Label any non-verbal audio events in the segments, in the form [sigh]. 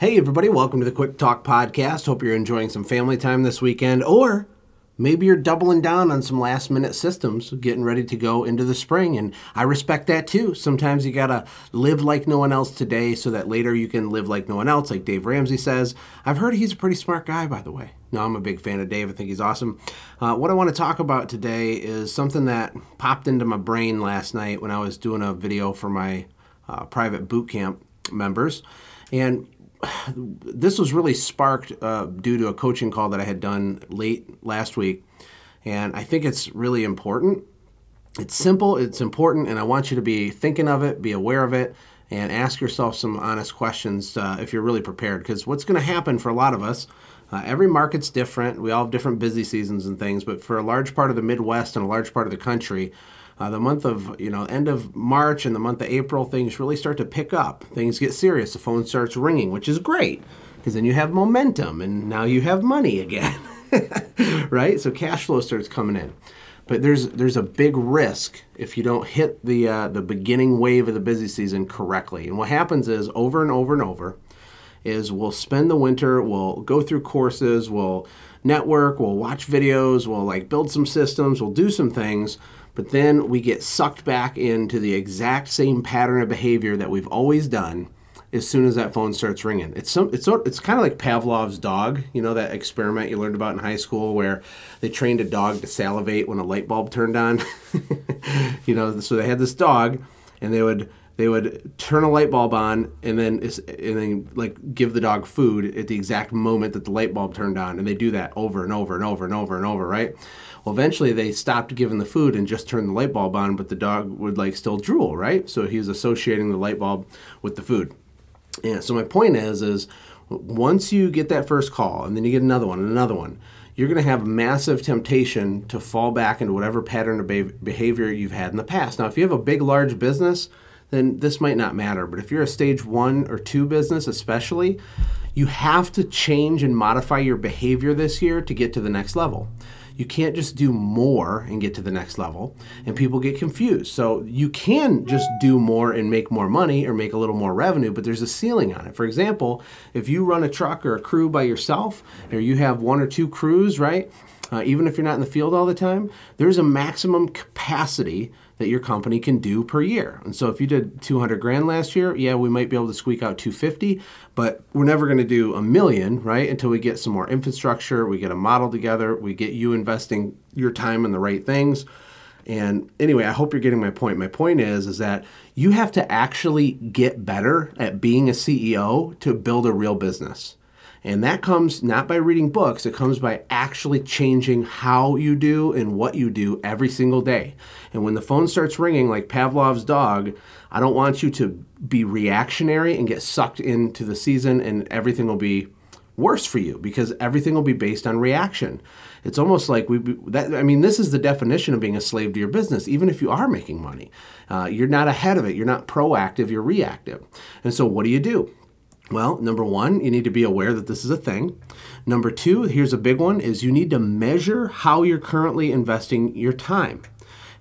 Hey, everybody, welcome to the Quick Talk Podcast. Hope you're enjoying some family time this weekend, or maybe you're doubling down on some last minute systems, getting ready to go into the spring. And I respect that too. Sometimes you got to live like no one else today so that later you can live like no one else, like Dave Ramsey says. I've heard he's a pretty smart guy, by the way. No, I'm a big fan of Dave. I think he's awesome. Uh, what I want to talk about today is something that popped into my brain last night when I was doing a video for my uh, private boot camp members. And this was really sparked uh, due to a coaching call that I had done late last week. And I think it's really important. It's simple, it's important, and I want you to be thinking of it, be aware of it, and ask yourself some honest questions uh, if you're really prepared. Because what's going to happen for a lot of us, uh, every market's different. We all have different busy seasons and things, but for a large part of the Midwest and a large part of the country, uh, the month of you know end of march and the month of april things really start to pick up. Things get serious. The phone starts ringing which is great because then you have momentum and now you have money again [laughs] right? So cash flow starts coming in. But there's there's a big risk if you don't hit the uh, the beginning wave of the busy season correctly. And what happens is over and over and over is we'll spend the winter we'll go through courses we'll network we'll watch videos we'll like build some systems we'll do some things but then we get sucked back into the exact same pattern of behavior that we've always done as soon as that phone starts ringing. It's some it's it's kind of like Pavlov's dog, you know that experiment you learned about in high school where they trained a dog to salivate when a light bulb turned on. [laughs] you know, so they had this dog and they would they would turn a light bulb on and then and then like give the dog food at the exact moment that the light bulb turned on and they do that over and over and over and over and over right? Well eventually they stopped giving the food and just turned the light bulb on but the dog would like still drool right? So he was associating the light bulb with the food. And so my point is is once you get that first call and then you get another one and another one you're going to have massive temptation to fall back into whatever pattern of behavior you've had in the past. Now if you have a big large business then this might not matter. But if you're a stage one or two business, especially, you have to change and modify your behavior this year to get to the next level. You can't just do more and get to the next level, and people get confused. So you can just do more and make more money or make a little more revenue, but there's a ceiling on it. For example, if you run a truck or a crew by yourself, or you have one or two crews, right? Uh, even if you're not in the field all the time, there's a maximum capacity that your company can do per year. And so if you did 200 grand last year, yeah, we might be able to squeak out 250, but we're never going to do a million, right? Until we get some more infrastructure, we get a model together, we get you investing your time in the right things. And anyway, I hope you're getting my point. My point is is that you have to actually get better at being a CEO to build a real business. And that comes not by reading books, it comes by actually changing how you do and what you do every single day. And when the phone starts ringing like Pavlov's dog, I don't want you to be reactionary and get sucked into the season and everything will be worse for you because everything will be based on reaction. It's almost like we that I mean this is the definition of being a slave to your business even if you are making money. Uh, you're not ahead of it, you're not proactive, you're reactive. And so what do you do? Well, number one, you need to be aware that this is a thing. Number two, here's a big one, is you need to measure how you're currently investing your time.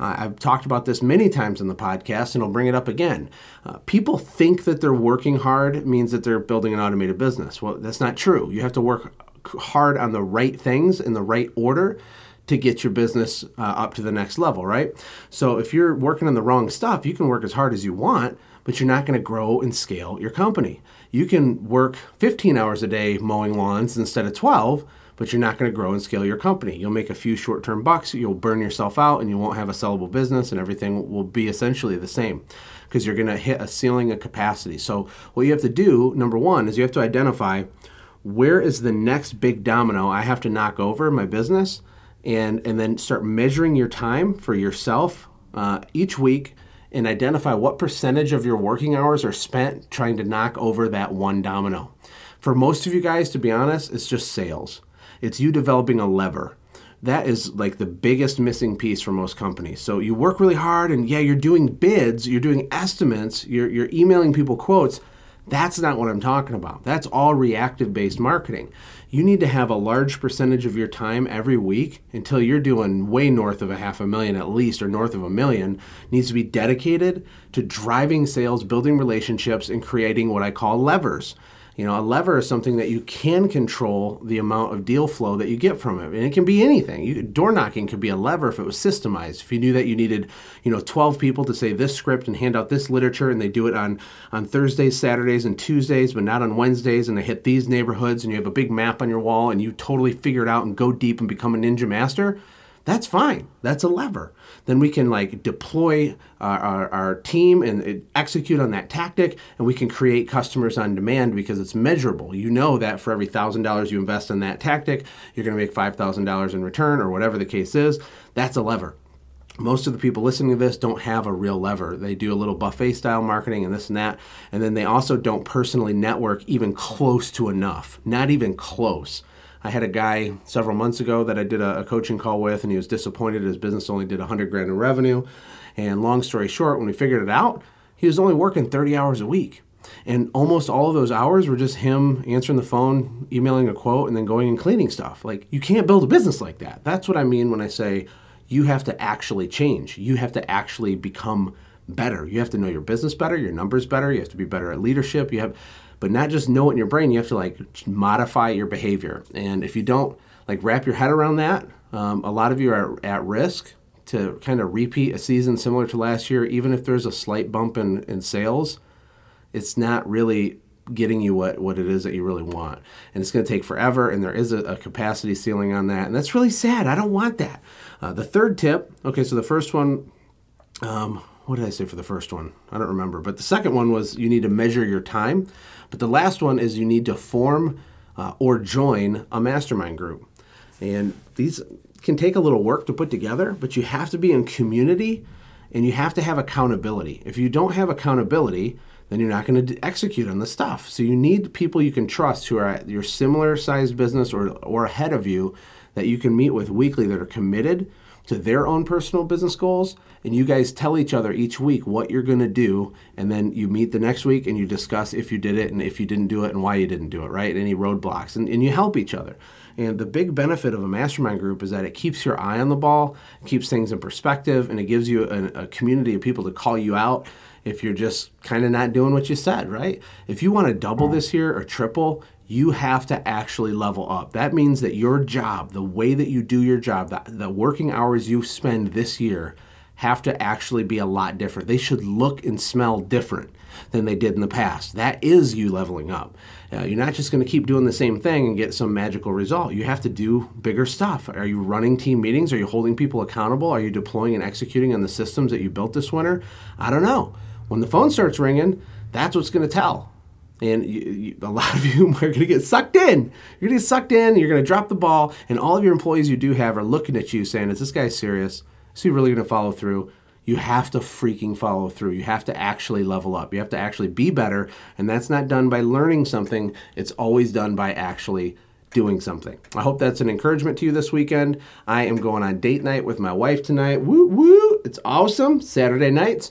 Uh, I've talked about this many times in the podcast, and I'll bring it up again. Uh, people think that they're working hard means that they're building an automated business. Well, that's not true. You have to work hard on the right things in the right order to get your business uh, up to the next level, right? So if you're working on the wrong stuff, you can work as hard as you want, but you're not going to grow and scale your company. You can work 15 hours a day mowing lawns instead of 12, but you're not going to grow and scale your company. You'll make a few short term bucks, you'll burn yourself out, and you won't have a sellable business, and everything will be essentially the same because you're going to hit a ceiling of capacity. So, what you have to do, number one, is you have to identify where is the next big domino I have to knock over in my business, and, and then start measuring your time for yourself uh, each week and identify what percentage of your working hours are spent trying to knock over that one domino. For most of you guys, to be honest, it's just sales. It's you developing a lever. That is like the biggest missing piece for most companies. So you work really hard and yeah, you're doing bids, you're doing estimates, you're, you're emailing people quotes. That's not what I'm talking about. That's all reactive based marketing you need to have a large percentage of your time every week until you're doing way north of a half a million at least or north of a million needs to be dedicated to driving sales, building relationships, and creating what I call levers. You know, a lever is something that you can control the amount of deal flow that you get from it. And it can be anything. You, door knocking could be a lever if it was systemized. If you knew that you needed, you know, 12 people to say this script and hand out this literature and they do it on, on Thursdays, Saturdays, and Tuesdays, but not on Wednesdays, and they hit these neighborhoods and you have a big map on your wall and you totally figure it out and go deep and become a ninja master, that's fine. That's a lever. Then we can like deploy our, our, our, team and uh, execute on that tactic, and we can create customers on demand because it's measurable. You know that for every thousand dollars you invest in that tactic, you're going to make five thousand dollars in return, or whatever the case is. That's a lever. Most of the people listening to this don't have a real lever. They do a little buffet style marketing and this and that, and then they also don't personally network even close to enough. Not even close. I had a guy several months ago that I did a, a coaching call with, and he was disappointed his business only did 100 grand in revenue. And long story short, when we figured it out, he was only working 30 hours a week. And almost all of those hours were just him answering the phone, emailing a quote, and then going and cleaning stuff. Like, you can't build a business like that. That's what I mean when I say you have to actually change. You have to actually become better. You have to know your business better, your numbers better. You have to be better at leadership. You have but not just know it in your brain. You have to like modify your behavior. And if you don't like wrap your head around that, um, a lot of you are at risk to kind of repeat a season similar to last year, even if there's a slight bump in, in sales. It's not really getting you what, what it is that you really want. And it's going to take forever, and there is a, a, capacity ceiling on that. And that's really sad. I don't want that. Uh, the third tip okay, so the first one, um, what did I say for the first one? I don't remember. But the second one was you need to measure your time. But the last one is you need to form uh, or join a mastermind group. And these can take a little work to put together, but you have to be in community and you have to have accountability. If you don't have accountability, then you're not going to execute on the stuff. So you need people you can trust who are at your similar sized business or, or ahead of you that you can meet with weekly that are committed to their own personal business goals and you guys tell each other each week what you're going to do and then you meet the next week and you discuss if you did it and if you didn't do it and why you didn't do it right any roadblocks and, and you help each other. And the big benefit of a mastermind group is that it keeps your eye on the ball keeps things in perspective and it gives you a, a community of people to call you out if you're just kind of not doing what you said right? If you want to double mm. this year or triple you have to actually level up. That means that your job, the way that you do your job, the, the, working hours you spend this year have to actually be a lot different. They should look and smell different than they did in the past. That is you leveling up. Uh, you're not just going to keep doing the same thing and get some magical result. You have to do bigger stuff. Are you running team meetings? Are you holding people accountable? Are you deploying and executing on the systems that you built this winter? I don't know. When the phone starts ringing, that's what's going to tell and you, you, a lot of [laughs] you are going to get sucked in. You're going to get sucked in. You're going to drop the ball, and all of your employees you do have are looking at you, saying, "Is this guy serious? Is he really going to follow through?" You have to freaking follow through. You have to actually level up. You have to actually be better, and that's not done by learning something. It's always done by actually doing something. I hope that's an encouragement to you this weekend. I am going on date night with my wife tonight. Woo woo! It's awesome. Saturday nights.